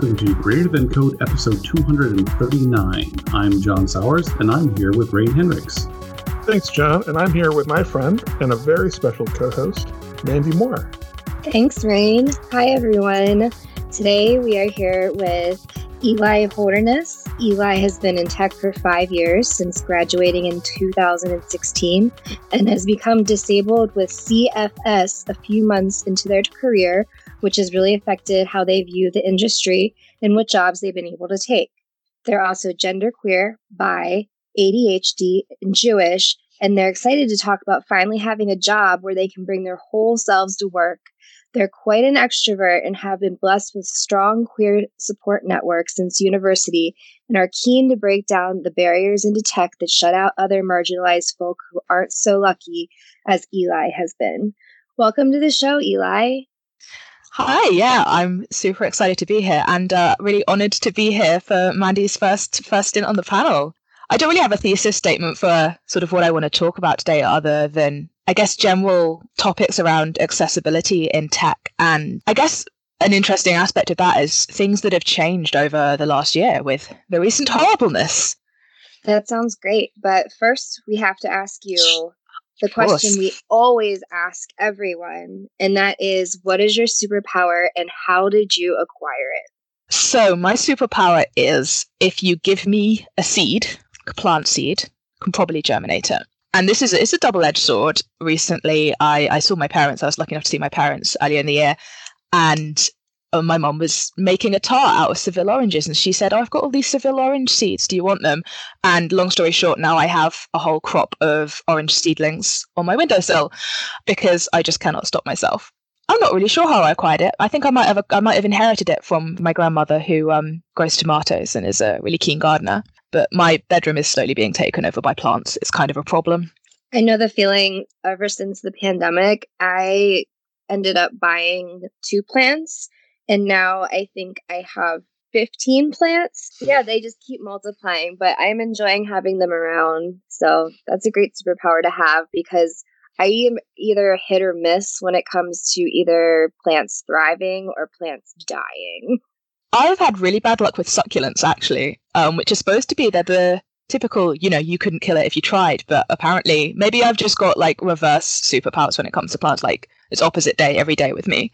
Welcome to Greater Than Code episode 239. I'm John Sawers, and I'm here with Rein Henrichs. Thanks, John, and I'm here with my friend and a very special co host, Mandy Moore. Thanks, Rain. Hi, everyone. Today we are here with Eli Holderness. Eli has been in tech for five years since graduating in 2016 and has become disabled with CFS a few months into their career, which has really affected how they view the industry and what jobs they've been able to take. They're also genderqueer, bi, ADHD, and Jewish, and they're excited to talk about finally having a job where they can bring their whole selves to work they're quite an extrovert and have been blessed with strong queer support networks since university and are keen to break down the barriers into tech that shut out other marginalized folk who aren't so lucky as Eli has been. Welcome to the show, Eli. Hi, yeah, I'm super excited to be here and uh, really honored to be here for Mandy's first first stint on the panel. I don't really have a thesis statement for sort of what I want to talk about today, other than I guess, general topics around accessibility in tech. And I guess an interesting aspect of that is things that have changed over the last year with the recent horribleness. That sounds great. But first, we have to ask you the question we always ask everyone, and that is what is your superpower and how did you acquire it? So, my superpower is if you give me a seed, a plant seed, can probably germinate it and this is it's a double-edged sword. Recently i i saw my parents. I was lucky enough to see my parents earlier in the year. And uh, my mom was making a tart out of seville oranges. And she said oh, i've got all these seville orange seeds. Do you want them? And long story short now i have a whole crop of orange seedlings on my windowsill because i just cannot stop myself. I'm not really sure how I acquired it. I think I might have I might have inherited it from my grandmother who um, grows tomatoes and is a really keen gardener but my bedroom is slowly being taken over by plants. It's kind of a problem. I know the feeling ever since the pandemic. I ended up buying two plants, and now I think I have 15 plants. Yeah, they just keep multiplying, but I'm enjoying having them around. So that's a great superpower to have because I am either hit or miss when it comes to either plants thriving or plants dying. I've had really bad luck with succulents actually, um, which is supposed to be they're the typical, you know, you couldn't kill it if you tried, but apparently maybe I've just got like reverse superpowers when it comes to plants, like it's opposite day every day with me.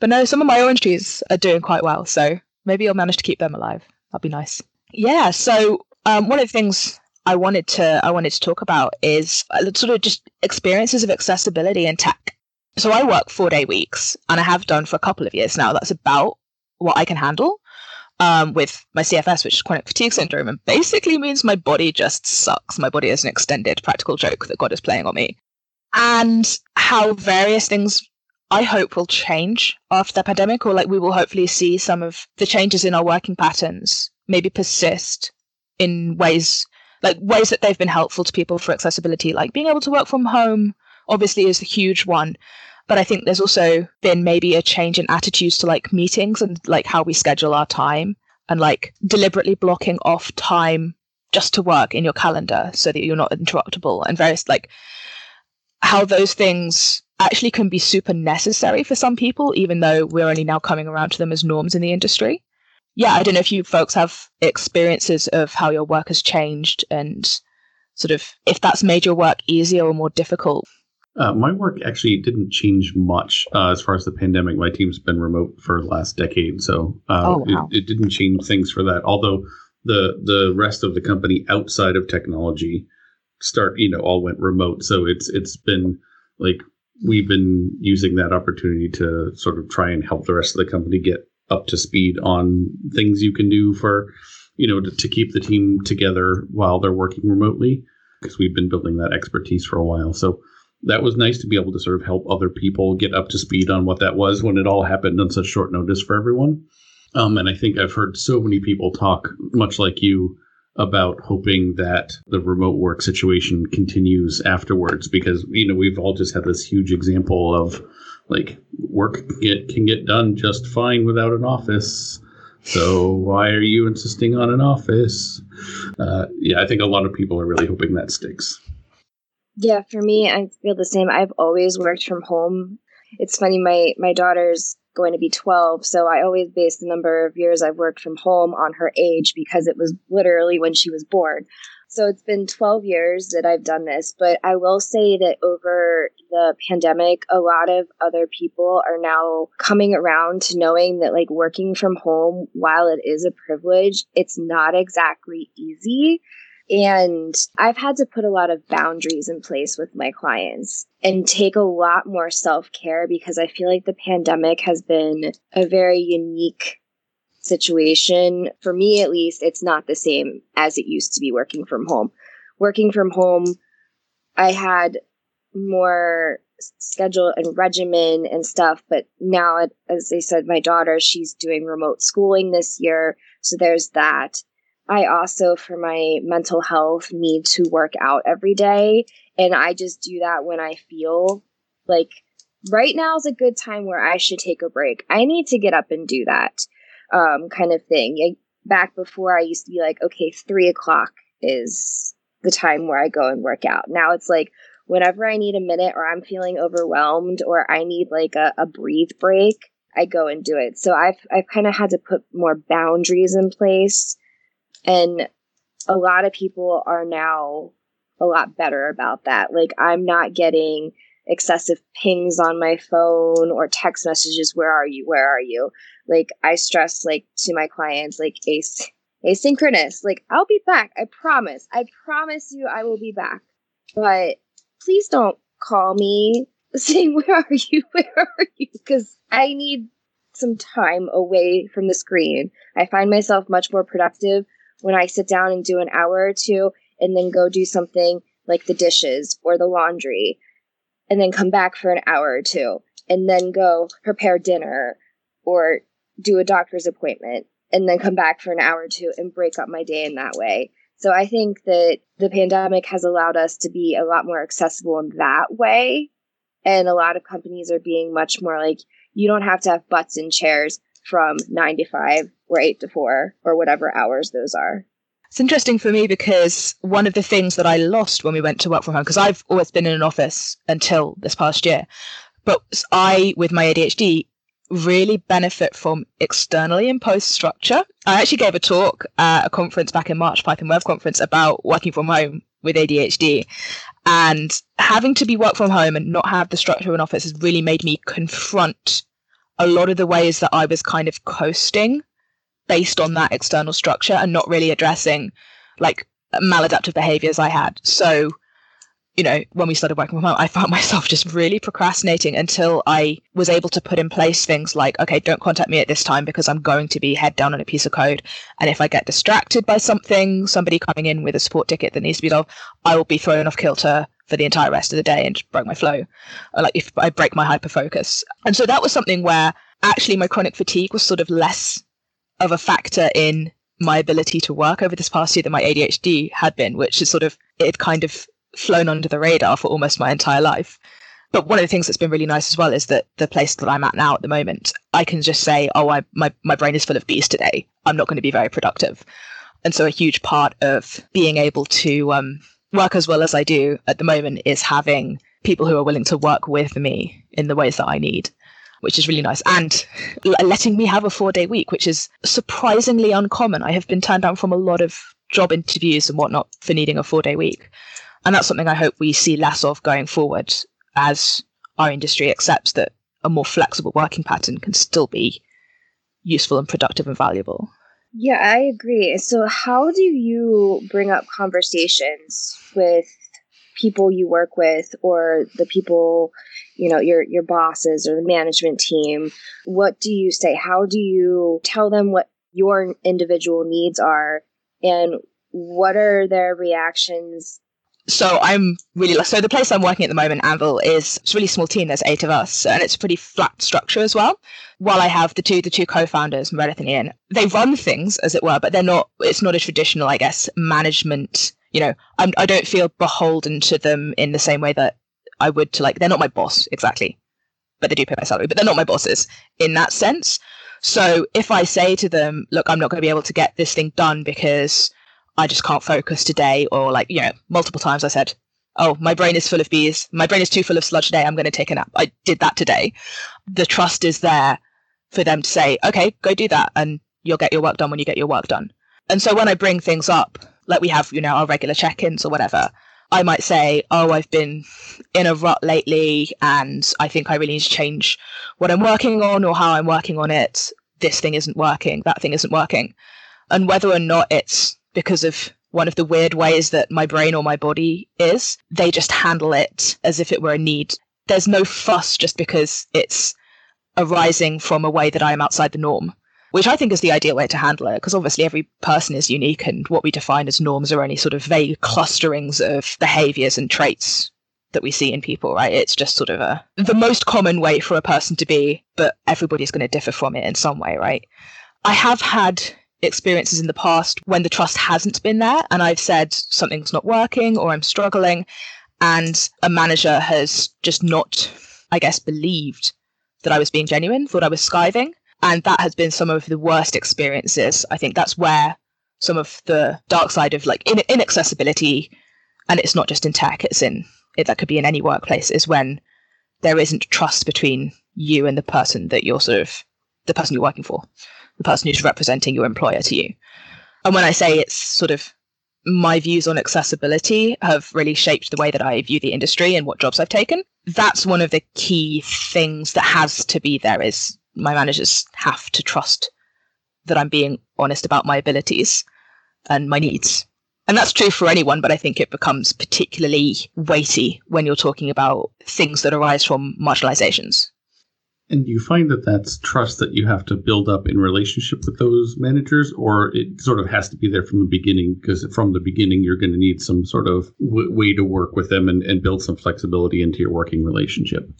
But no, some of my orange trees are doing quite well, so maybe I'll manage to keep them alive. That'd be nice. Yeah, so um, one of the things I wanted to I wanted to talk about is uh, sort of just experiences of accessibility in tech. So I work four day weeks, and I have done for a couple of years now. That's about what I can handle um, with my CFS, which is chronic fatigue syndrome, and basically means my body just sucks. My body is an extended practical joke that God is playing on me. And how various things I hope will change after the pandemic, or like we will hopefully see some of the changes in our working patterns maybe persist in ways like ways that they've been helpful to people for accessibility, like being able to work from home obviously is a huge one but I think there's also been maybe a change in attitudes to like meetings and like how we schedule our time and like deliberately blocking off time just to work in your calendar so that you're not interruptible and various like how those things actually can be super necessary for some people, even though we're only now coming around to them as norms in the industry. Yeah, I don't know if you folks have experiences of how your work has changed and sort of if that's made your work easier or more difficult. Uh, my work actually didn't change much uh, as far as the pandemic. My team's been remote for the last decade, so uh, oh, wow. it, it, didn't change things for that. Although the the rest of the company outside of technology start, you know, all went remote. So it's it's been like we've been using that opportunity to sort of try and help the rest of the company get up to speed on things you can do for, you know, to, to keep the team together while they're working remotely because we've been building that expertise for a while. So that was nice to be able to sort of help other people get up to speed on what that was when it all happened on such short notice for everyone. Um, and I think I've heard so many people talk, much like you, about hoping that the remote work situation continues afterwards because you know we've all just had this huge example of like work can get, can get done just fine without an office. So why are you insisting on an office? Uh, yeah i think a lot of people are really hoping that sticks yeah, for me, I feel the same. I've always worked from home. it's funny. My my daughter's going to be 12, so I always base the number of years I've worked from home on her age because it was literally when she was born. So it's been 12 years that I've done this, but I will say that over the pandemic, a lot of other people are now coming around to knowing that like working from home, while it is a privilege, it's not exactly easy. And I've had to put a lot of boundaries in place with my clients and take a lot more self care because I feel like the pandemic has been a very unique situation, for me at least, it's not the same as it used to be working from home. Working from home, I had more schedule and regimen and stuff, but now, as I said, my daughter, she's doing remote schooling this year. So there's that. I also, for my mental health, need to work out every day. And I just do that when I feel like right now is a good time where I should take a break. I need to get up and do that um, kind of thing. back before I used to be like, okay, three o'clock is the time where I go and work out. Now it's like whenever I need a minute or I'm feeling overwhelmed or I need like a, a breathe break, I go and do it. So I've I've kind of had to put more boundaries in place and a lot of people are now a lot better about that. Like I'm not getting excessive pings on my phone or text messages where are you? Where are you? Like i stress like to my clients like ace asynchronous. Like i'll be back i promise. I promise you i will be back. But please don't call me saying where are you? Where are you? Because i need some time away from the screen. I find myself much more productive when i sit down and do an hour or two and then go do something like the dishes or the laundry and then come back for an hour or two and then go prepare dinner or do a doctor's appointment and then come back for an hour or two and break up my day in that way. So I think that the pandemic has allowed us to be a lot more accessible in that way. And a lot of companies are being much more like, you don't have to have butts in chairs from nine to five or eight to four or whatever hours those are. It's interesting for me because one of the things that I lost when we went to work from home, because I've always been in an office until this past year, but I, with my ADHD, really benefit from externally imposed structure. I actually gave a talk at a conference back in March, Python Web conference, about working from home with ADHD. And having to be work from home and not have the structure of an office has really made me confront a lot of the ways that I was kind of coasting based on that external structure and not really addressing like maladaptive behaviors I had. So, you know, when we started working from home, I found myself just really procrastinating until I was able to put in place things like, okay, don't contact me at this time because I'm going to be head down on a piece of code. And if I get distracted by something, somebody coming in with a support ticket that needs to be solved, I will be thrown off kilter for the entire rest of the day and just break my flow. Or like if I break my hyper focus. And so that was something where actually my chronic fatigue was sort of less of a factor in my ability to work over this past year than my ADHD had been, which is sort of it kind of flown under the radar for almost my entire life. But one of the things that's been really nice as well is that the place that I'm at now at the moment, I can just say, oh, I, my, my brain is full of bees today. I'm not going to be very productive. And so a huge part of being able to um, work as well as I do at the moment is having people who are willing to work with me in the ways that I need which is really nice. And letting me have a four day week, which is surprisingly uncommon. I have been turned down from a lot of job interviews and whatnot for needing a four day week. And that's something I hope we see less of going forward as our industry accepts that a more flexible working pattern can still be useful and productive and valuable. Yeah, I agree. So, how do you bring up conversations with people you work with or the people you know your your bosses or the management team what do you say how do you tell them what your individual needs are and what are their reactions so I'm really so the place I'm working at the moment, Anvil, is it's a really small team. There's eight of us, and it's a pretty flat structure as well. While I have the two the two co-founders, Meredith and Ian, they run things as it were, but they're not. It's not a traditional, I guess, management you know, I'm, I don't feel beholden to them in the same way that I would to like, they're not my boss exactly, but they do pay my salary, but they're not my bosses in that sense. So if I say to them, look, I'm not going to be able to get this thing done because I just can't focus today, or like, you know, multiple times I said, oh, my brain is full of bees. My brain is too full of sludge today. I'm going to take a nap. I did that today. The trust is there for them to say, okay, go do that. And you'll get your work done when you get your work done. And so when I bring things up, like we have, you know, our regular check ins or whatever, I might say, oh, I've been in a rut lately and I think I really need to change what I'm working on or how I'm working on it. This thing isn't working. That thing isn't working. And whether or not it's because of one of the weird ways that my brain or my body is. They just handle it as if it were a need. There's no fuss just because it's arising from a way that I am outside the norm, which I think is the ideal way to handle it, because obviously every person is unique and what we define as norms are only sort of vague clusterings of behaviors and traits that we see in people, right? It's just sort of a the most common way for a person to be, but everybody's going to differ from it in some way, right? I have had experiences in the past when the trust hasn't been there and I've said something's not working or I'm struggling and a manager has just not, I guess, believed that I was being genuine, thought I was skiving. And that has been some of the worst experiences. I think that's where some of the dark side of like in- inaccessibility, and it's not just in tech, it's in it, that could be in any workplace, is when there isn't trust between you and the person that you're sort of the person you're working for the person who's representing your employer to you. And when I say it's sort of my views on accessibility have really shaped the way that I view the industry and what jobs I've taken. That's one of the key things that has to be there is my managers have to trust that I'm being honest about my abilities and my needs. And that's true for anyone, but I think it becomes particularly weighty when you're talking about things that arise from marginalizations. And do you find that that's trust that you have to build up in relationship with those managers, or it sort of has to be there from the beginning? Because from the beginning, you're going to need some sort of w- way to work with them and, and build some flexibility into your working relationship.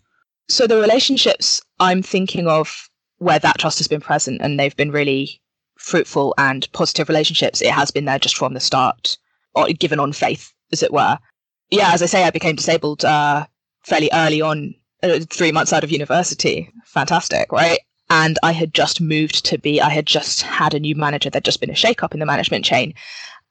So, the relationships I'm thinking of where that trust has been present and they've been really fruitful and positive relationships, it has been there just from the start, or given on faith, as it were. Yeah, as I say, I became disabled uh, fairly early on uh, three months out of university. Fantastic, right? And I had just moved to be, I had just had a new manager. There'd just been a shake-up in the management chain.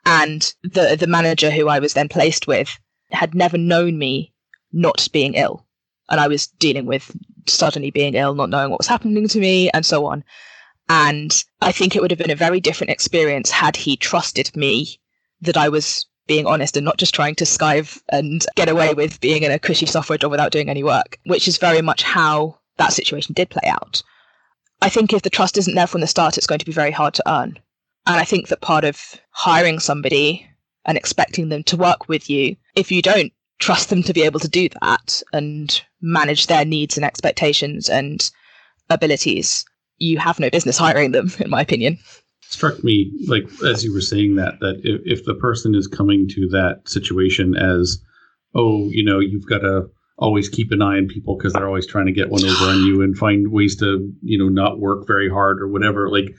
And the, the manager who I was then placed with had never known me not being ill. And I was dealing with suddenly being ill, not knowing what was happening to me, and so on. And I think it would have been a very different experience had he trusted me that I was being honest and not just trying to skive and get away with being in a cushy software job without doing any work, which is very much how that situation did play out. I think if the trust isn't there from the start, it's going to be very hard to earn. And I think that part of hiring somebody and expecting them to work with you, if you don't trust them to be able to do that and manage their needs and expectations and abilities, you have no business hiring them, in my opinion. Struck me like as you were saying that that if, if the person is coming to that situation as oh you know you've got to always keep an eye on people because they're always trying to get one over on you and find ways to you know not work very hard or whatever like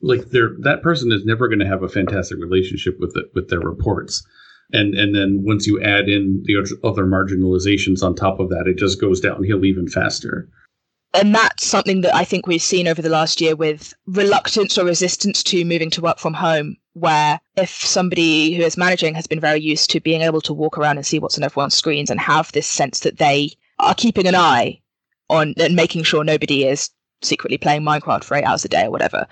like they're that person is never going to have a fantastic relationship with it with their reports and and then once you add in the other marginalizations on top of that it just goes downhill even faster and that's something that I think we've seen over the last year with reluctance or resistance to moving to work from home. Where if somebody who is managing has been very used to being able to walk around and see what's on everyone's screens and have this sense that they are keeping an eye on and making sure nobody is secretly playing Minecraft for eight hours a day or whatever,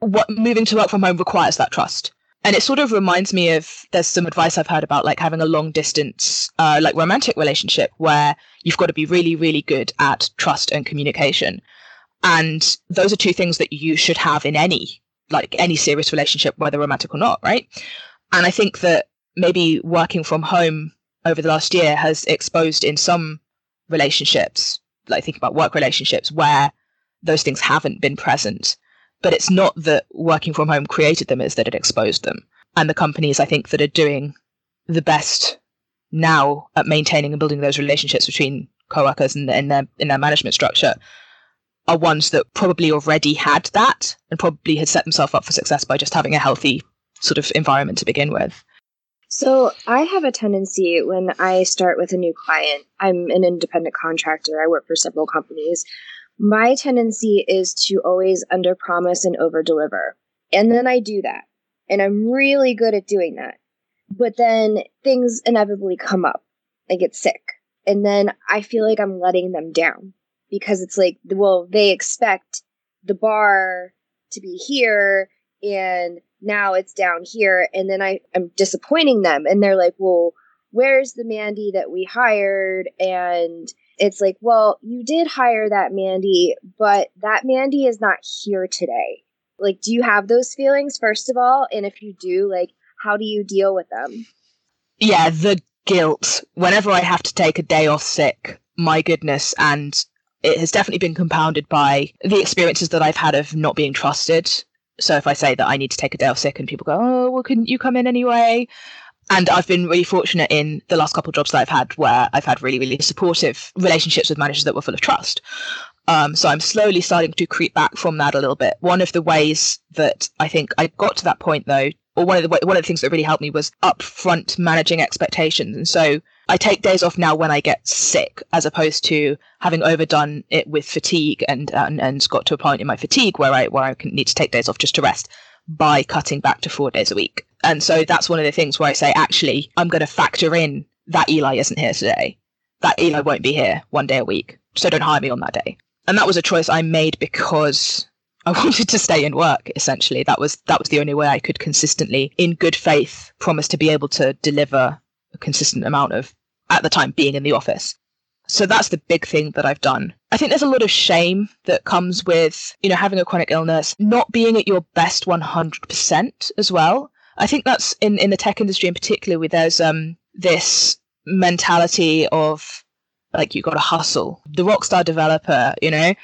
what moving to work from home requires that trust and it sort of reminds me of there's some advice I've heard about like having a long distance, uh, like romantic relationship where you've got to be really, really good at trust and communication. And those are two things that you should have in any, like any serious relationship, whether romantic or not, right? And I think that maybe working from home over the last year has exposed in some relationships, like think about work relationships, where those things haven't been present but it's not that working from home created them, it's that it exposed them. And the companies I think that are doing the best now at maintaining and building those relationships between co-workers and in their in their management structure are ones that probably already had that and probably had set themselves up for success by just having a healthy sort of environment to begin with. So I have a tendency when I start with a new client, I'm an independent contractor. I work for several companies my tendency is to always under promise and over deliver. And then I do that. And I'm really good at doing that. But then things inevitably come up. I get sick. And then I feel like I'm letting them down because it's like, well, they expect the bar to be here and now it's down here. And then I am disappointing them. And they're like, well, where's the Mandy that we hired? And it's like, well, you did hire that Mandy, but that Mandy is not here today. Like, do you have those feelings, first of all? And if you do, like, how do you deal with them? Yeah, the guilt. Whenever I have to take a day off sick, my goodness. And it has definitely been compounded by the experiences that I've had of not being trusted. So if I say that I need to take a day off sick and people go, oh, well, couldn't you come in anyway? And I've been really fortunate in the last couple of jobs that I've had where I've had really, really supportive relationships with managers that were full of trust. Um, so I'm slowly starting to creep back from that a little bit. One of the ways that I think I got to that point, though, or one of the one of the things that really helped me was upfront managing expectations. And so I take days off now when I get sick, as opposed to having overdone it with fatigue and and, and got to a point in my fatigue where I where I need to take days off just to rest by cutting back to four days a week. And so that's one of the things where I say, actually, I'm going to factor in that Eli isn't here today. That Eli won't be here one day a week. So don't hire me on that day. And that was a choice I made because I wanted to stay in work essentially. That was that was the only way I could consistently in good faith promise to be able to deliver a consistent amount of at the time being in the office. So that's the big thing that I've done. I think there's a lot of shame that comes with, you know, having a chronic illness, not being at your best 100% as well. I think that's in, in the tech industry in particular, where there's um, this mentality of like you've got to hustle, the rockstar developer, you know,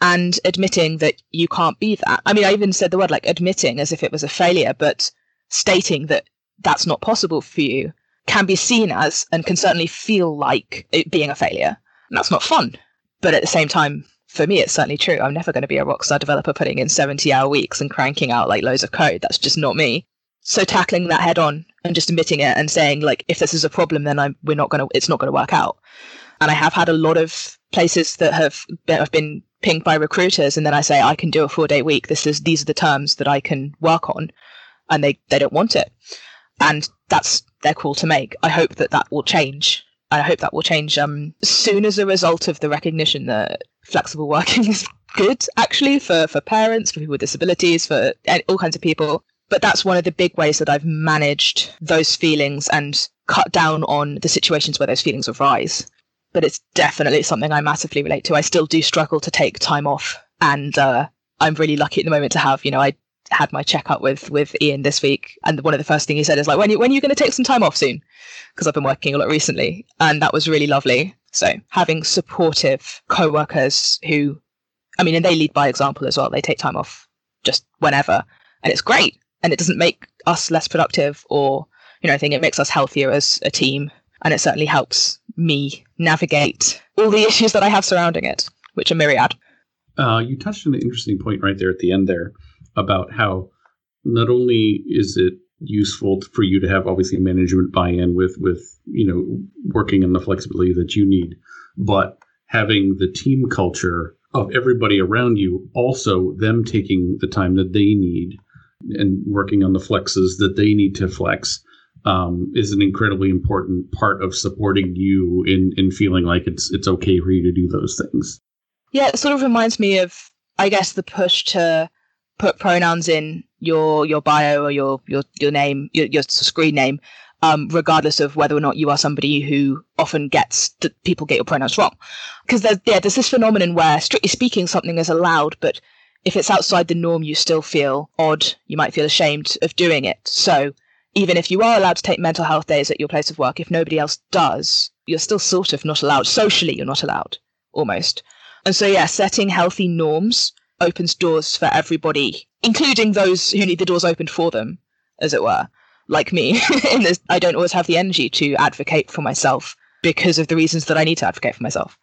and admitting that you can't be that. I mean, I even said the word like admitting as if it was a failure, but stating that that's not possible for you can be seen as and can certainly feel like it being a failure. And that's not fun. But at the same time, for me, it's certainly true. I'm never going to be a rockstar developer putting in 70 hour weeks and cranking out like loads of code. That's just not me. So tackling that head on and just admitting it and saying like, if this is a problem, then I'm, we're not going to, it's not going to work out. And I have had a lot of places that have been, have been pinged by recruiters and then I say, I can do a four day week. This is, these are the terms that I can work on. And they, they don't want it. And that's their call to make. I hope that that will change. I hope that will change um, soon as a result of the recognition that flexible working is good, actually, for, for parents, for people with disabilities, for all kinds of people. But that's one of the big ways that I've managed those feelings and cut down on the situations where those feelings arise. But it's definitely something I massively relate to. I still do struggle to take time off. And uh, I'm really lucky at the moment to have, you know, I had my checkup with with Ian this week, and one of the first things he said is like, "When you when are you going to take some time off soon?" Because I've been working a lot recently, and that was really lovely. So having supportive co-workers who, I mean, and they lead by example as well. They take time off just whenever, and it's great. And it doesn't make us less productive, or you know, I think it makes us healthier as a team, and it certainly helps me navigate all the issues that I have surrounding it, which are myriad. Uh, you touched on an interesting point right there at the end there about how not only is it useful for you to have obviously management buy-in with with you know working in the flexibility that you need but having the team culture of everybody around you also them taking the time that they need and working on the flexes that they need to flex um, is an incredibly important part of supporting you in in feeling like it's it's okay for you to do those things. Yeah it sort of reminds me of i guess the push to put pronouns in your your bio or your your your name, your, your screen name, um, regardless of whether or not you are somebody who often gets that people get your pronouns wrong. Because there's yeah, there's this phenomenon where strictly speaking something is allowed, but if it's outside the norm, you still feel odd. You might feel ashamed of doing it. So even if you are allowed to take mental health days at your place of work, if nobody else does, you're still sort of not allowed. Socially, you're not allowed, almost. And so, yeah, setting healthy norms opens doors for everybody, including those who need the doors opened for them, as it were. Like me, in this, I don't always have the energy to advocate for myself because of the reasons that I need to advocate for myself.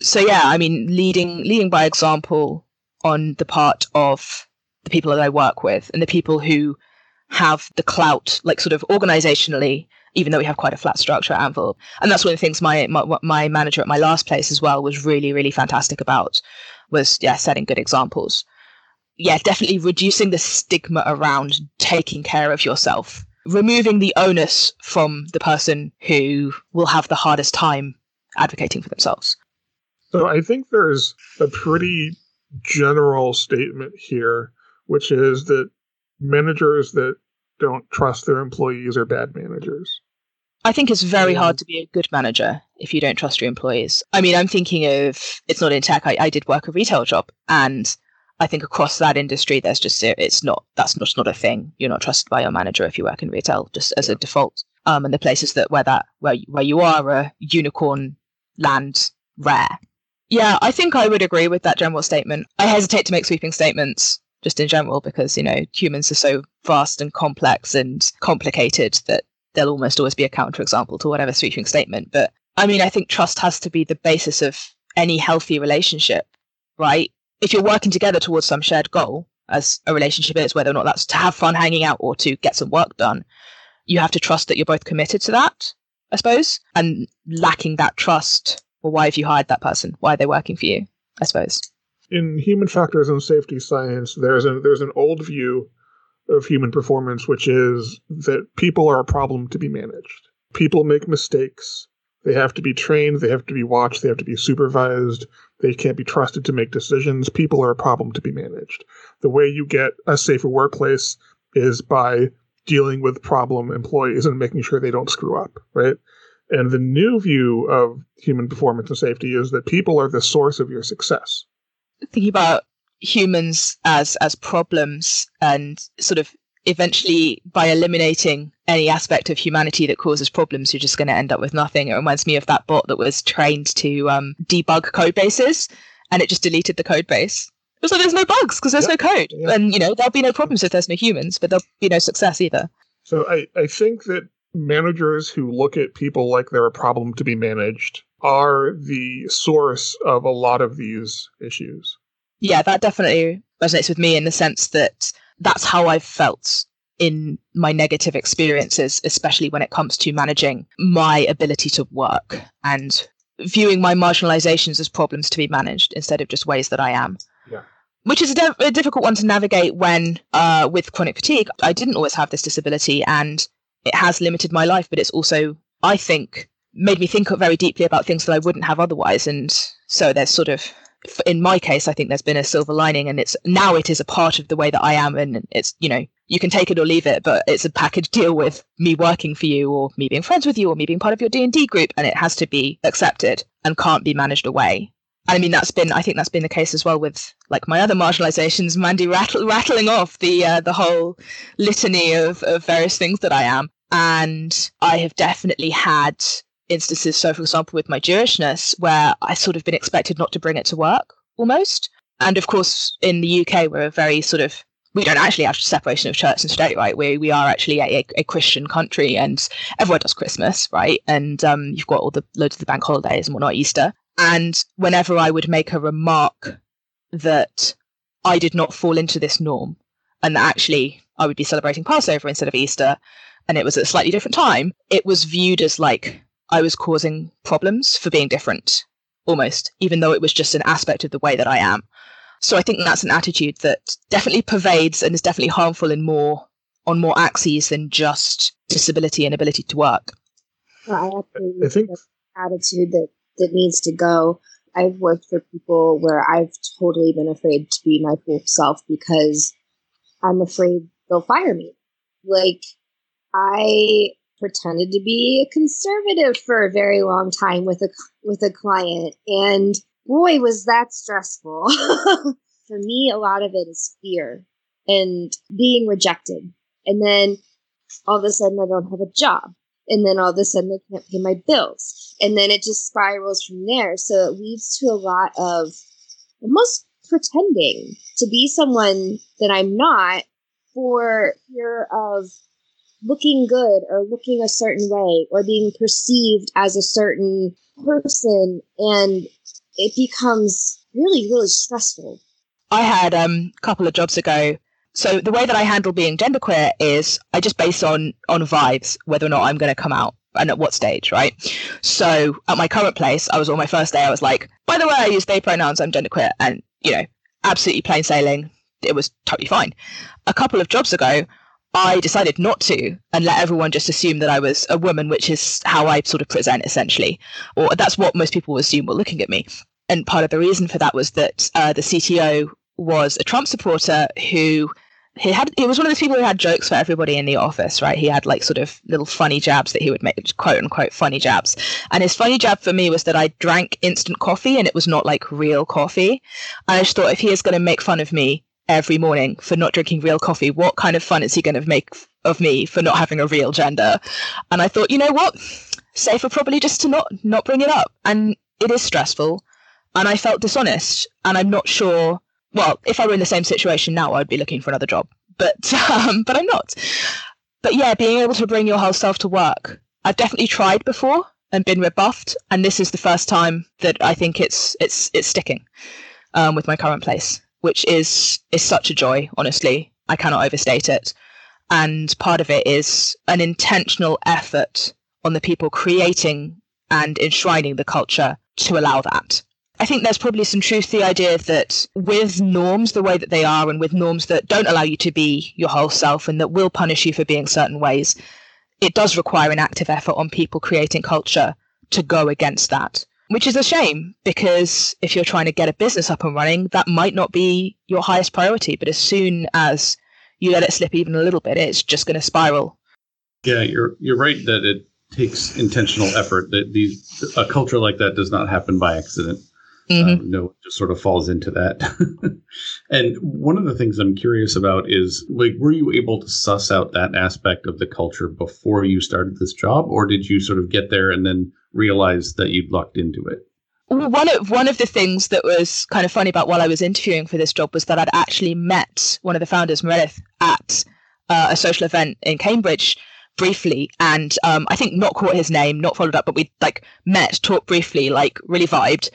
So yeah, I mean, leading leading by example on the part of the people that I work with and the people who have the clout, like sort of organizationally, even though we have quite a flat structure at Anvil. And that's one of the things my, my, my manager at my last place as well was really, really fantastic about was yeah setting good examples yeah definitely reducing the stigma around taking care of yourself removing the onus from the person who will have the hardest time advocating for themselves. So I think there's a pretty general statement here, which is that managers that don't trust their employees are bad managers. I think it's very hard to be a good manager if you don't trust your employees. I mean, I'm thinking of it's not in tech. I, I did work a retail job, and I think across that industry, there's just it's not that's just not a thing. You're not trusted by your manager if you work in retail, just as a default. Um, and the places that where that where where you are a unicorn land rare. Yeah, I think I would agree with that general statement. I hesitate to make sweeping statements just in general because you know humans are so vast and complex and complicated that there'll almost always be a counterexample to whatever sweeping statement. But I mean, I think trust has to be the basis of any healthy relationship, right? If you're working together towards some shared goal, as a relationship is, whether or not that's to have fun hanging out or to get some work done, you have to trust that you're both committed to that, I suppose. And lacking that trust, well, why have you hired that person? Why are they working for you? I suppose. In human factors and safety science, there's an there's an old view of human performance, which is that people are a problem to be managed. People make mistakes. They have to be trained, they have to be watched, they have to be supervised, they can't be trusted to make decisions. People are a problem to be managed. The way you get a safer workplace is by dealing with problem employees and making sure they don't screw up, right? And the new view of human performance and safety is that people are the source of your success. Thinking about humans as as problems and sort of eventually by eliminating any aspect of humanity that causes problems you're just going to end up with nothing. It reminds me of that bot that was trained to um, debug code bases and it just deleted the code base. It was like there's no bugs because there's yep. no code. Yep. and you know there'll be no problems if there's no humans but there'll be no success either. So I, I think that managers who look at people like they're a problem to be managed are the source of a lot of these issues yeah, that definitely resonates with me in the sense that that's how I've felt in my negative experiences, especially when it comes to managing my ability to work and viewing my marginalizations as problems to be managed instead of just ways that I am. Yeah. Which is a, de- a difficult one to navigate when, uh, with chronic fatigue, I didn't always have this disability and it has limited my life, but it's also, I think, made me think very deeply about things that I wouldn't have otherwise. And so there's sort of in my case, I think there's been a silver lining, and it's now it is a part of the way that I am, and it's you know you can take it or leave it, but it's a package deal with me working for you, or me being friends with you, or me being part of your D and D group, and it has to be accepted and can't be managed away. I mean, that's been I think that's been the case as well with like my other marginalizations. Mandy rattle, rattling off the uh, the whole litany of, of various things that I am, and I have definitely had instances. So, for example, with my Jewishness, where I sort of been expected not to bring it to work almost. And of course, in the UK, we're a very sort of we don't actually have separation of church and state, right? We we are actually a, a Christian country, and everyone does Christmas, right? And um, you've got all the loads of the bank holidays and whatnot, Easter. And whenever I would make a remark that I did not fall into this norm, and that actually I would be celebrating Passover instead of Easter, and it was at a slightly different time, it was viewed as like I was causing problems for being different, almost, even though it was just an aspect of the way that I am. So I think that's an attitude that definitely pervades and is definitely harmful in more on more axes than just disability and ability to work. Well, I absolutely I think attitude that that needs to go. I've worked for people where I've totally been afraid to be my full self because I'm afraid they'll fire me. Like I pretended to be a conservative for a very long time with a with a client. And boy was that stressful. For me a lot of it is fear and being rejected. And then all of a sudden i don't have a job. And then all of a sudden i can't pay my bills. And then it just spirals from there. So it leads to a lot of almost pretending to be someone that i'm not for fear of looking good or looking a certain way or being perceived as a certain person and it becomes really really stressful. I had um, a couple of jobs ago. So the way that i handle being genderqueer is i just base on on vibes whether or not i'm going to come out and at what stage right? So at my current place i was on my first day i was like by the way i use they pronouns i'm genderqueer and you know absolutely plain sailing it was totally fine. A couple of jobs ago I decided not to and let everyone just assume that I was a woman, which is how I sort of present essentially, or that's what most people assume were looking at me. And part of the reason for that was that uh, the CTO was a Trump supporter who he had he was one of those people who had jokes for everybody in the office, right? He had like sort of little funny jabs that he would make, quote unquote funny jabs. And his funny jab for me was that I drank instant coffee and it was not like real coffee. And I just thought if he is going to make fun of me every morning for not drinking real coffee, what kind of fun is he going to make of me for not having a real gender? And I thought, you know what, safer probably just to not not bring it up. And it is stressful, and I felt dishonest, and I'm not sure well, if I were in the same situation now, I'd be looking for another job. But um, but I'm not. But yeah, being able to bring your whole self to work. I've definitely tried before and been rebuffed, and this is the first time that I think it's it's it's sticking um, with my current place, which is is such a joy. Honestly, I cannot overstate it. And part of it is an intentional effort on the people creating and enshrining the culture to allow that. I think there's probably some truth to the idea that with norms the way that they are, and with norms that don't allow you to be your whole self and that will punish you for being certain ways, it does require an active effort on people creating culture to go against that. Which is a shame because if you're trying to get a business up and running, that might not be your highest priority. But as soon as you let it slip even a little bit, it's just going to spiral. Yeah, you're you're right that it takes intentional effort. That these a culture like that does not happen by accident. Mm-hmm. Um, no, it just sort of falls into that. and one of the things I'm curious about is like, were you able to suss out that aspect of the culture before you started this job, or did you sort of get there and then realize that you'd lucked into it? One of one of the things that was kind of funny about while I was interviewing for this job was that I'd actually met one of the founders, Meredith, at uh, a social event in Cambridge briefly and um, I think not caught his name, not followed up, but we like met, talked briefly, like really vibed.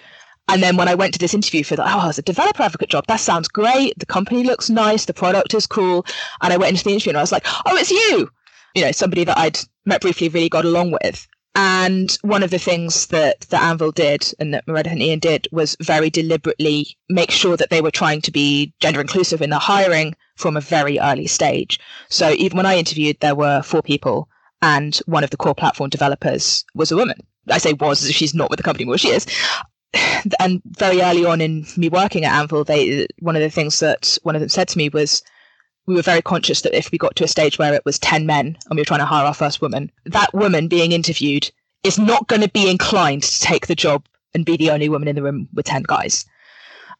And then when I went to this interview for the, oh, it's a developer advocate job. That sounds great. The company looks nice. The product is cool. And I went into the interview and I was like, oh, it's you. You know, somebody that I'd met briefly, really got along with. And one of the things that, that Anvil did and that Meredith and Ian did was very deliberately make sure that they were trying to be gender inclusive in their hiring from a very early stage. So even when I interviewed, there were four people and one of the core platform developers was a woman. I say was, she's not with the company, well, she is and very early on in me working at Anvil, they one of the things that one of them said to me was we were very conscious that if we got to a stage where it was 10 men and we were trying to hire our first woman, that woman being interviewed is not going to be inclined to take the job and be the only woman in the room with 10 guys.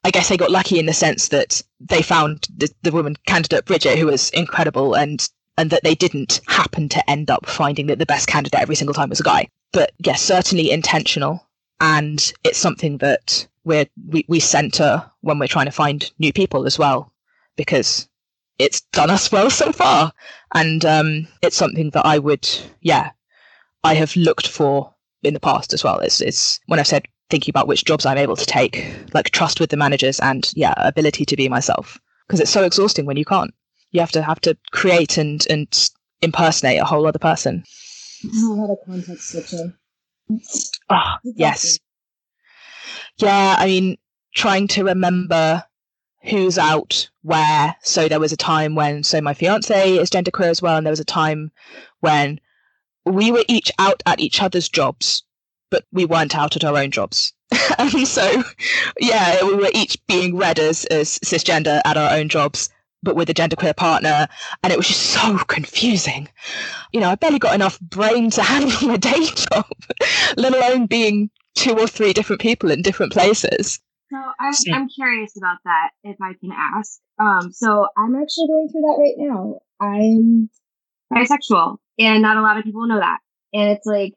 I guess they got lucky in the sense that they found the, the woman candidate, Bridget, who was incredible and and that they didn't happen to end up finding that the best candidate every single time was a guy. But yes, certainly intentional and it's something that we're, we we center when we're trying to find new people as well, because it's done us well so far, and um, it's something that I would yeah I have looked for in the past as well. It's it's when I've said thinking about which jobs I'm able to take, like trust with the managers and yeah ability to be myself, because it's so exhausting when you can't. You have to have to create and and impersonate a whole other person. a lot of context switching. Oh, yes. Yeah, I mean, trying to remember who's out where. So there was a time when, so my fiance is genderqueer as well, and there was a time when we were each out at each other's jobs, but we weren't out at our own jobs. and so, yeah, we were each being read as, as cisgender at our own jobs, but with a genderqueer partner. And it was just so confusing. You know, I barely got enough brain to handle my day job, let alone being two or three different people in different places. So I'm. I'm curious about that, if I can ask. Um, so I'm actually going through that right now. I'm bisexual, and not a lot of people know that. And it's like,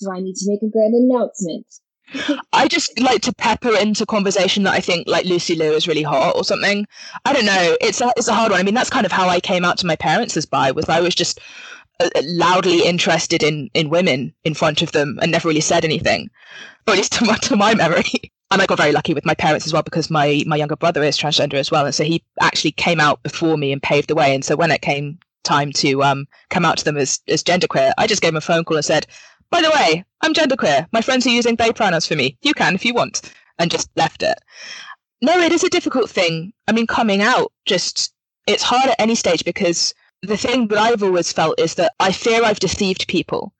do I need to make a grand announcement? I just like to pepper into conversation that I think like Lucy Liu is really hot or something. I don't know. It's a it's a hard one. I mean, that's kind of how I came out to my parents as bi. Was I was just uh, loudly interested in in women in front of them and never really said anything, or at least to my, to my memory. And I got very lucky with my parents as well because my my younger brother is transgender as well, and so he actually came out before me and paved the way. And so when it came time to um, come out to them as as genderqueer, I just gave him a phone call and said, by the way, I'm genderqueer. My friends are using they pronouns for me. You can if you want. And just left it. No, it is a difficult thing. I mean, coming out just, it's hard at any stage because the thing that I've always felt is that I fear I've deceived people,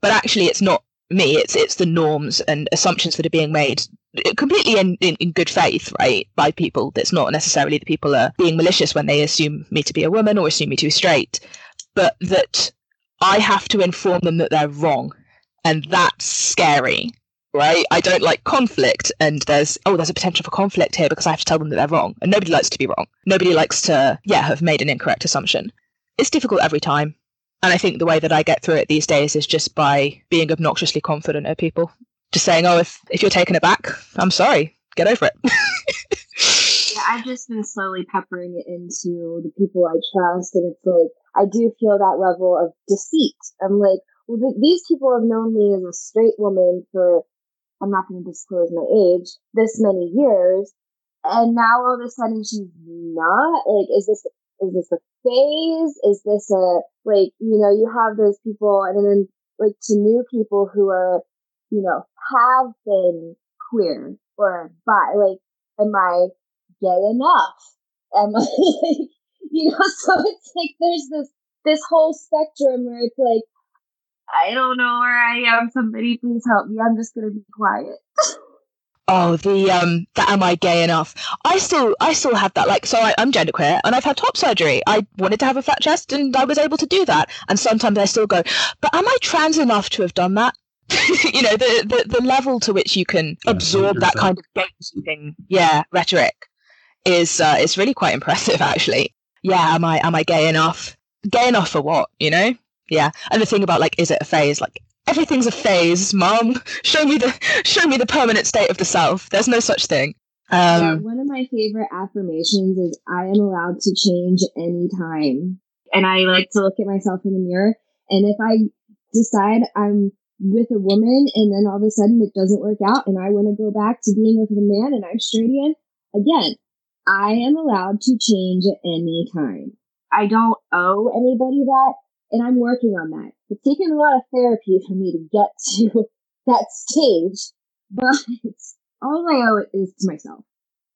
but actually it's not me. It's it's the norms and assumptions that are being made uh, completely in, in, in, good faith, right, by people. That's not necessarily that people are being malicious when they assume me to be a woman or assume me to be straight, but that I have to inform them that they're wrong. And that's scary, right? I don't like conflict, and there's, oh, there's a potential for conflict here because I have to tell them that they're wrong. And nobody likes to be wrong. Nobody likes to, yeah, have made an incorrect assumption. It's difficult every time. And I think the way that I get through it these days is just by being obnoxiously confident of people just saying, "Oh, if if you're taken aback, I'm sorry. Get over it." yeah, I've just been slowly peppering it into the people I trust, and it's like I do feel that level of deceit. I'm like, these people have known me as a straight woman for I'm not going to disclose my age this many years, and now all of a sudden she's not. Like, is this is this a phase? Is this a like you know you have those people, and then like to new people who are you know have been queer or bi. Like, am I gay enough? Am I like, you know? So it's like there's this this whole spectrum where it's like, I don't know where I am. Somebody please help me. I'm just gonna be quiet. oh the um that am i gay enough i still i still have that like so I, i'm genderqueer and i've had top surgery i wanted to have a flat chest and i was able to do that and sometimes i still go but am i trans enough to have done that you know the, the the level to which you can yeah, absorb 100%. that kind of gatekeeping yeah rhetoric is uh, is really quite impressive actually yeah am i am i gay enough gay enough for what you know yeah. And the thing about like is it a phase? Like everything's a phase mom. Show me the show me the permanent state of the self. There's no such thing. Um, yeah, one of my favorite affirmations is i am allowed to change anytime. And i like to look at myself in the mirror. And if i decide i'm with a woman and then all of a sudden it doesn't work out and I want to go back to being with a man and I'm straight again, again, I am allowed to change at any time. I don't owe anybody that and I'm working on that. It's taken a lot of therapy for me to get to that stage, but all I owe it is to myself.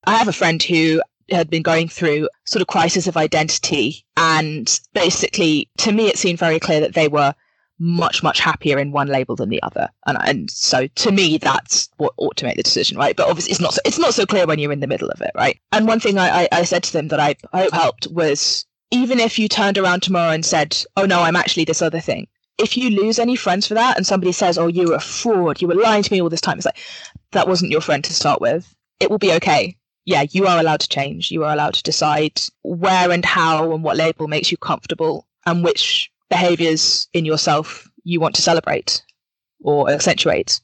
I have a friend who had been going through sort of crisis of identity and basically to me it seemed very clear that they were much much happier in one label than the other and and so to me that's what ought to make the decision right but obviously it's not so, it's not so clear when you're in the middle of it right and one thing I, I, I said to them that I, I hope helped was even if you turned around tomorrow and said oh no i'm actually this other thing if you lose any friends for that and somebody says oh you were a fraud you were lying to me all this time it's like that wasn't your friend to start with it will be okay yeah you are allowed to change you are allowed to decide where and how and what label makes you comfortable and which behaviors in yourself you want to celebrate or accentuate.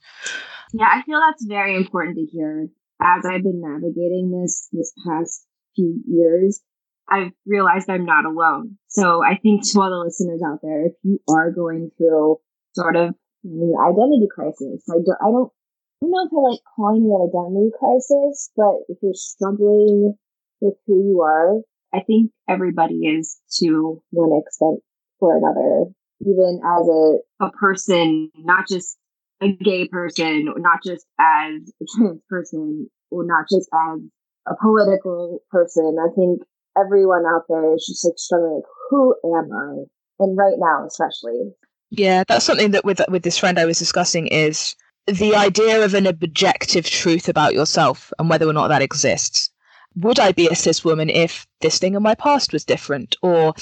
Yeah, I feel that's very important to hear. As I've been navigating this this past few years, I've realized I'm not alone. So I think to all the listeners out there, if you are going through sort of an identity crisis, I don't, I don't, I don't know if I like calling it an identity crisis, but if you're struggling with who you are, I think everybody is to one extent or another, even as a, a person, not just a gay person, not just as a trans person, or not just as a political person. I think everyone out there is just like struggling, like, who am I? And right now, especially. Yeah, that's something that with with this friend I was discussing is the idea of an objective truth about yourself and whether or not that exists. Would I be a cis woman if this thing in my past was different? Or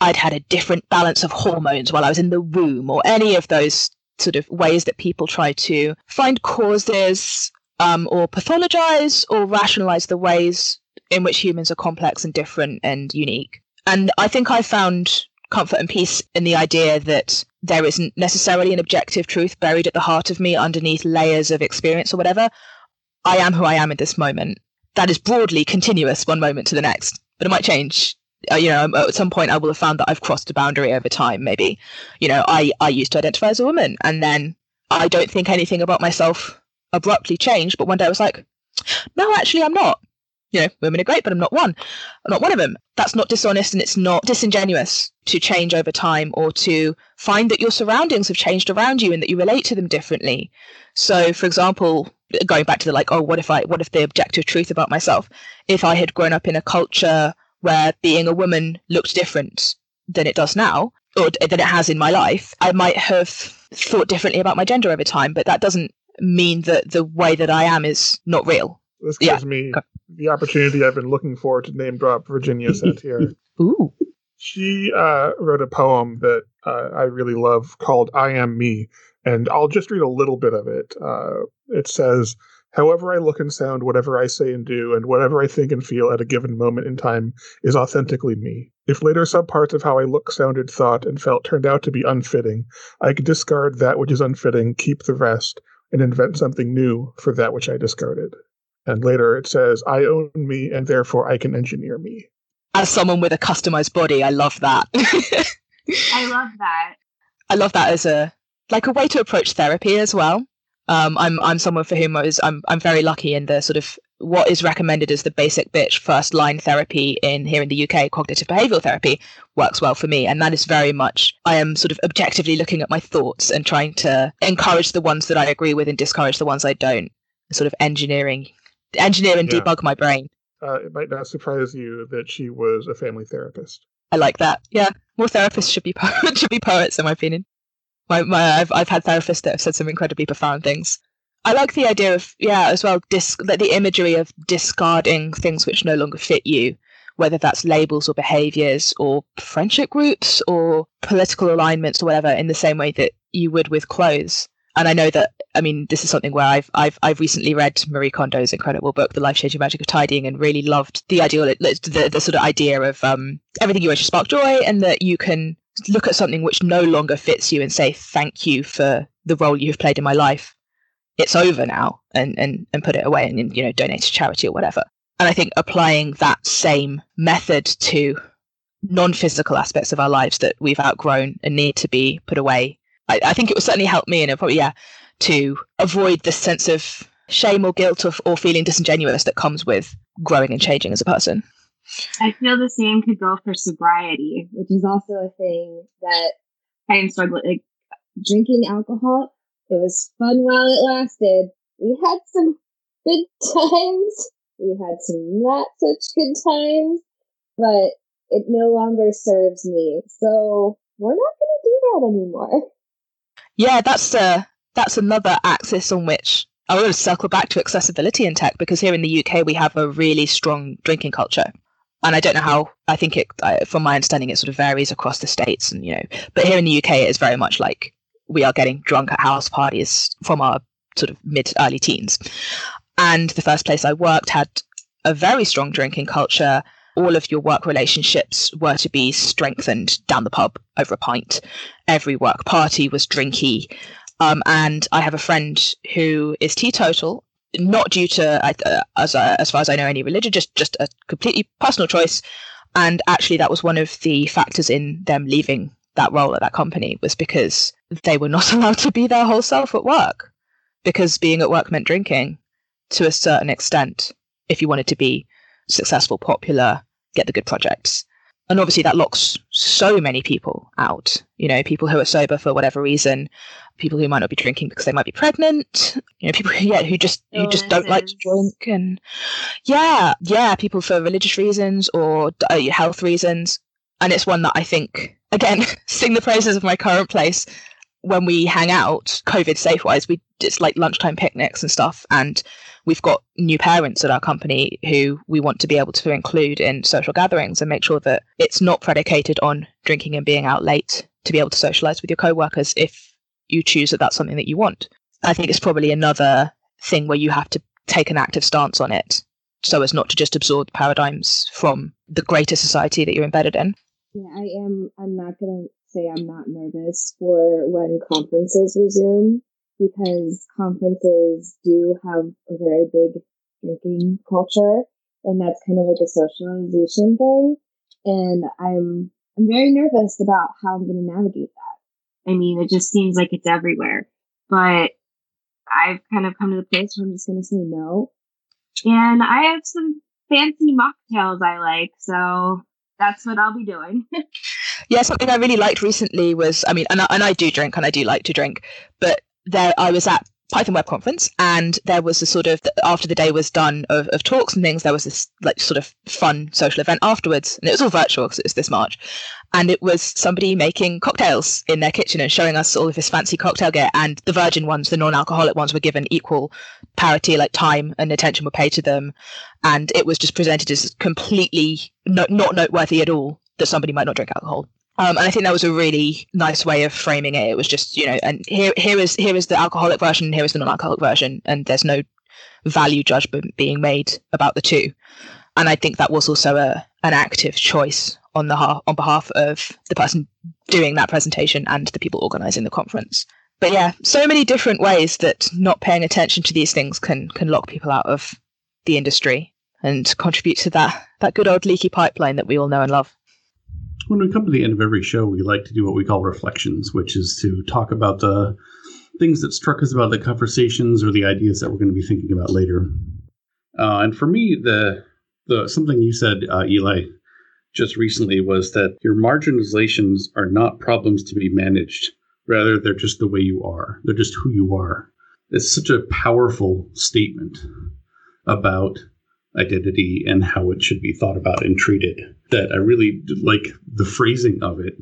I'd had a different balance of hormones while I was in the womb, or any of those sort of ways that people try to find causes um, or pathologize or rationalize the ways in which humans are complex and different and unique. And I think I found comfort and peace in the idea that there isn't necessarily an objective truth buried at the heart of me underneath layers of experience or whatever. I am who I am in this moment. That is broadly continuous one moment to the next, but it might change uh, you know, at some point I will have found that I've crossed a boundary over time. Maybe, you know, I, I used to identify as a woman and then I don't think anything about myself abruptly changed. But one day I was like, no, actually, I'm not. You know, women are great, but I'm not one. I'm not one of them. That's not dishonest and it's not disingenuous to change over time or to find that your surroundings have changed around you and that you relate to them differently. So, for example, going back to the like, oh, what if I, what if the objective truth about myself? If I had grown up in a culture where being a woman looked different than it does now, or than it has in my life. I might have thought differently about my gender over time, but that doesn't mean that the way that I am is not real. This gives yeah. me the opportunity I've been looking for to name drop Virginia Satir. Ooh. She uh, wrote a poem that uh, I really love called I Am Me. And I'll just read a little bit of it. Uh, it says, However I look and sound, whatever I say and do, and whatever I think and feel at a given moment in time is authentically me. If later some parts of how I look, sounded, thought, and felt turned out to be unfitting, I could discard that which is unfitting, keep the rest, and invent something new for that which I discarded. And later it says, I own me, and therefore I can engineer me. As someone with a customized body, I love that. I love that. I love that as a like a way to approach therapy as well. Um, I'm I'm someone for whom I was I'm I'm very lucky in the sort of what is recommended as the basic bitch first line therapy in here in the UK, cognitive behavioral therapy, works well for me. And that is very much I am sort of objectively looking at my thoughts and trying to encourage the ones that I agree with and discourage the ones I don't. Sort of engineering engineer and yeah. debug my brain. Uh, it might not surprise you that she was a family therapist. I like that. Yeah, more therapists should be po- should be poets, in my opinion. My, my, I've, I've had therapists that have said some incredibly profound things. I like the idea of, yeah, as well, dis- the imagery of discarding things which no longer fit you, whether that's labels or behaviors or friendship groups or political alignments or whatever, in the same way that you would with clothes. And I know that, I mean, this is something where I've, I've, I've recently read Marie Kondo's incredible book, The Life Changing Magic of Tidying, and really loved the ideal, the, the sort of idea of um, everything you want to spark joy and that you can look at something which no longer fits you and say thank you for the role you have played in my life. It's over now and and and put it away and you know donate to charity or whatever. And i think applying that same method to non-physical aspects of our lives that we've outgrown and need to be put away i, I think it will certainly help me and probably yeah to avoid the sense of shame or guilt or, or feeling disingenuous that comes with growing and changing as a person I feel the same could go for sobriety, which is also a thing that I am struggling. Like drinking alcohol, it was fun while it lasted. We had some good times. We had some not such good times, but it no longer serves me. So we're not going to do that anymore. Yeah, that's uh, that's another axis on which I want to circle back to accessibility in tech because here in the UK we have a really strong drinking culture and I don't know how. I think it, from my understanding, it sort of varies across the states, and you know, but here in the UK, it is very much like we are getting drunk at house parties from our sort of mid early teens. And the first place I worked had a very strong drinking culture. All of your work relationships were to be strengthened down the pub over a pint. Every work party was drinky. Um, and I have a friend who is teetotal not due to, uh, as uh, as far as I know, any religion, just just a completely personal choice. And actually, that was one of the factors in them leaving that role at that company was because they were not allowed to be their whole self at work because being at work meant drinking to a certain extent if you wanted to be successful, popular, get the good projects. And obviously that locks so many people out you know people who are sober for whatever reason people who might not be drinking because they might be pregnant you know people who yeah who just who just don't like to drink and yeah yeah people for religious reasons or uh, health reasons. And it's one that i think again sing the praises of my current place when we hang out covid safe wise we it's like lunchtime picnics and stuff and we've got new parents at our company who we want to be able to include in social gatherings and make sure that it's not predicated on drinking and being out late to be able to socialize with your co-workers if you choose that that's something that you want. I think it's probably another thing where you have to take an active stance on it so as not to just absorb paradigms from the greater society that you're embedded in. Yeah, I am I'm not going to say I'm not nervous for when conferences resume because conferences do have a very big drinking culture and that's kind of like a socialization thing. And I'm I'm very nervous about how I'm to navigate that. I mean, it just seems like it's everywhere, but I've kind of come to the place where I'm just to say no. And I have some fancy mocktails I like, so that's what I'll be doing. yeah, something I really liked recently was, I mean, and I, and I do drink and I do like to drink, but there I was at Python Web Conference, and there was a sort of after the day was done of, of talks and things. There was this like sort of fun social event afterwards, and it was all virtual because it was this March. and it was somebody making cocktails in their kitchen and showing us all of this fancy cocktail gear and the virgin ones the non-alcoholic ones were given equal parity like time and attention were paid to them and it was just presented as completely no, not noteworthy at all that somebody might not drink alcohol um, and I think that was a really nice way of framing it. It was just, you know, and here here is here is the alcoholic version, here is the non-alcoholic version, and there's no value judgment being made about the two. And I think that was also a an active choice on the on behalf of the person doing that presentation and the people organizing the conference. But yeah, so many different ways that not paying attention to these things can can lock people out of the industry and contribute to that that good old leaky pipeline that we all know and love. When we come to the end of every show, we like to do what we call reflections, which is to talk about the things that struck us about the conversations or the ideas that we're going to be thinking about later. Uh, and for me, the the something you said, uh, Eli, just recently was that your marginalizations are not problems to be managed. Rather, they're just the way you are. They're just who you are. It's such a powerful statement about identity and how it should be thought about and treated that I really like the phrasing of it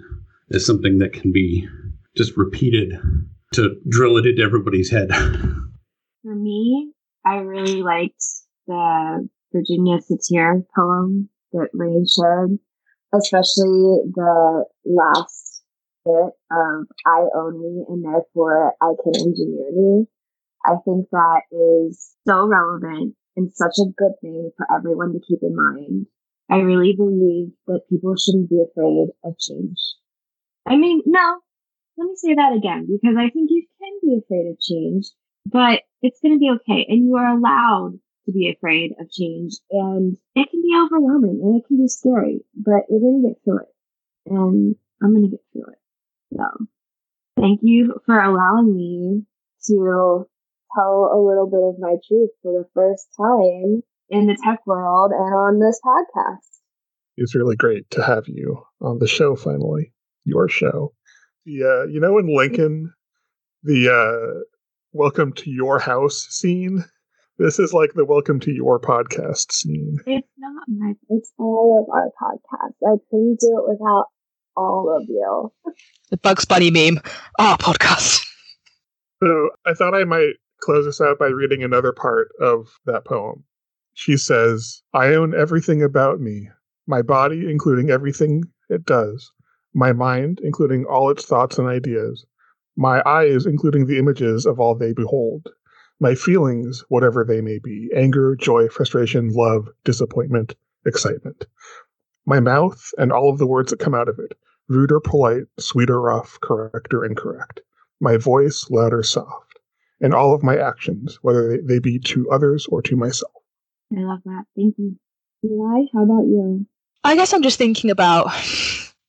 as something that can be just repeated to drill it into everybody's head. For me, I really liked the Virginia Satir poem that Rein shared, especially the last bit of I own me and therefore I can engineer me. I think that is so relevant and such a good thing for everyone to keep in mind. I really believe that people shouldn't be afraid of change. I mean, no, let me say that again because I think you can be afraid of change, but it's going to be okay. And you are allowed to be afraid of change and it can be overwhelming and it can be scary, but you're going to get through it. And I'm going to get through it. So thank you for allowing me to tell a little bit of my truth for the first time in the tech world and on this podcast. It's really great to have you on the show finally, your show. The uh, you know in Lincoln, the uh, welcome to your house scene this is like the welcome to your podcast scene. It's not my, it's all of our podcasts. I couldn't do it without all of you. The Bugs Bunny meme, our podcast. So I thought I might close this out by reading another part of that poem. She says, I own everything about me my body, including everything it does, my mind, including all its thoughts and ideas, my eyes, including the images of all they behold, my feelings, whatever they may be anger, joy, frustration, love, disappointment, excitement. My mouth and all of the words that come out of it rude or polite, sweet or rough, correct or incorrect. My voice, loud or soft. And all of my actions, whether they, be to others or to myself. I love that. Thank you. Eli, how about you? I guess I'm just thinking about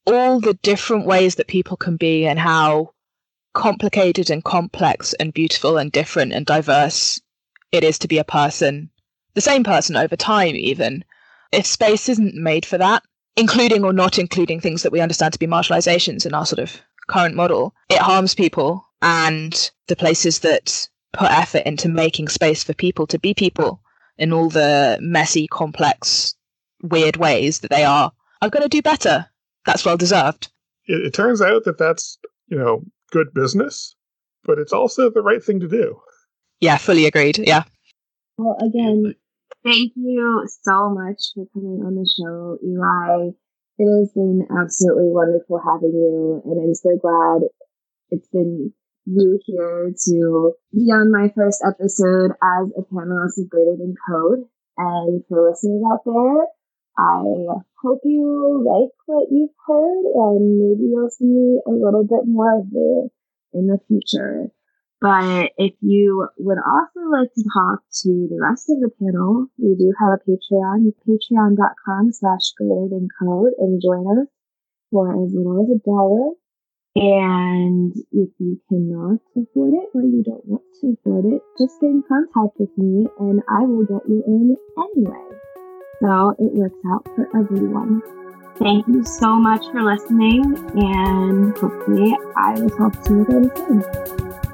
all the different ways that people can be and how complicated and complex and beautiful and different and diverse it is to be a person, the same person over time, even. If space isn't made for that, including or not including things that we understand to be marginalizations in our sort of current model, it harms people. And the places that put effort into making space for people to be people in all the messy, complex, weird ways that they are, are going to do better. That's well deserved. It, it turns out that that's, you know, good business, but it's also the right thing to do. Yeah, fully agreed. Yeah. Well, again, thank you so much for coming on the show, Eli. It has been absolutely wonderful having you, and I'm so glad it's been you here to be on my first episode as a panelist of Greater Than Code. And for listeners out there, I hope you like what you've heard and maybe you'll see a little bit more of me in the future. But if you would also like to talk to the rest of the panel, we do have a Patreon, patreon.com slash greater than code and join us for as little as a dollar. And if you cannot afford it or you don't want to afford it, just get in contact with me and I will get you in anyway so it works out for everyone. Thank you so much for listening, and hopefully, I will talk to you again soon.